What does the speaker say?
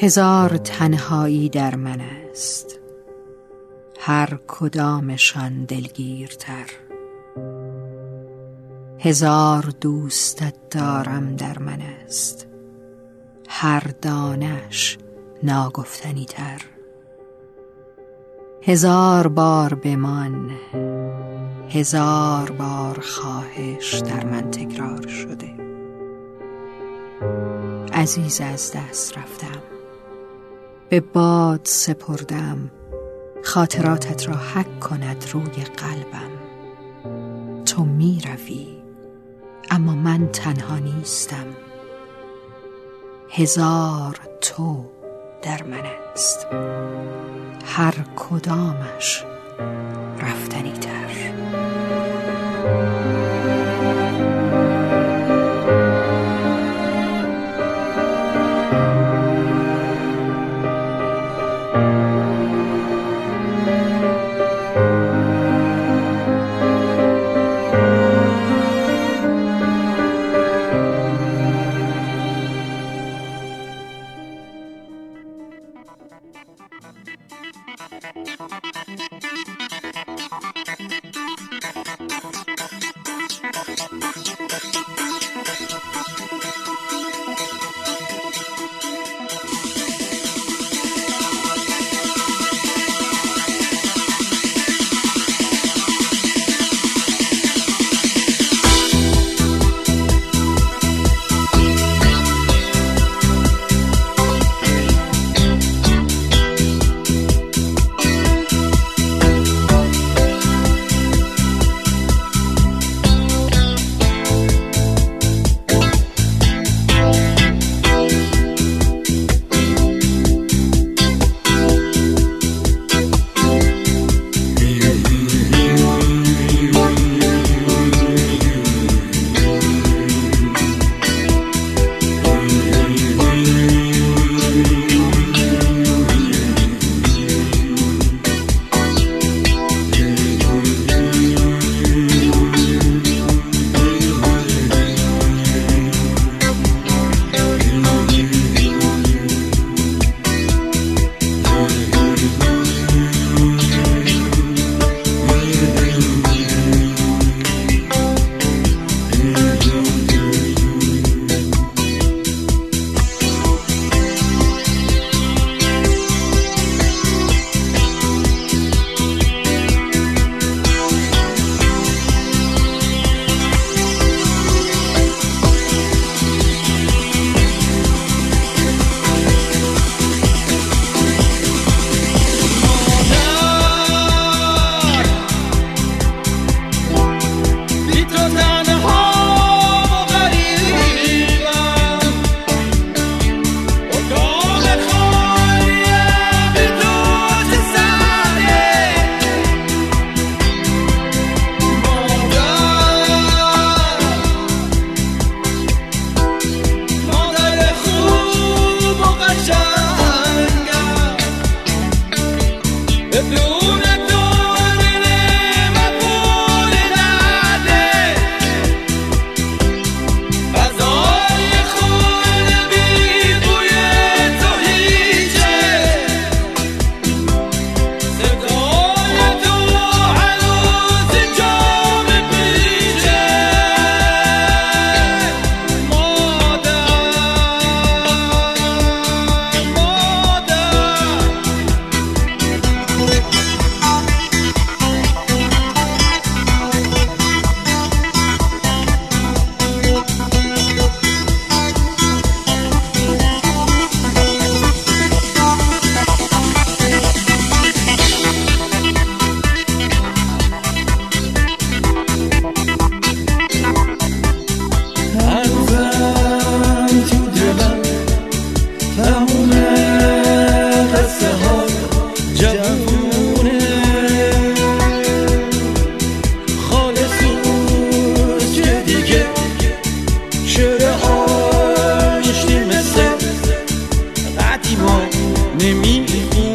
هزار تنهایی در من است. هر کدامشان دلگیرتر. هزار دوستت دارم در من است. هر دانش ناگفتنی تر هزار بار بمان هزار بار خواهش در من تکرار شده. عزیز از دست رفتم. به باد سپردم. خاطراتت را حک کند روی قلبم. تو می روی اما من تنها نیستم. هزار تو در من است. هر کدامش ブーって。You.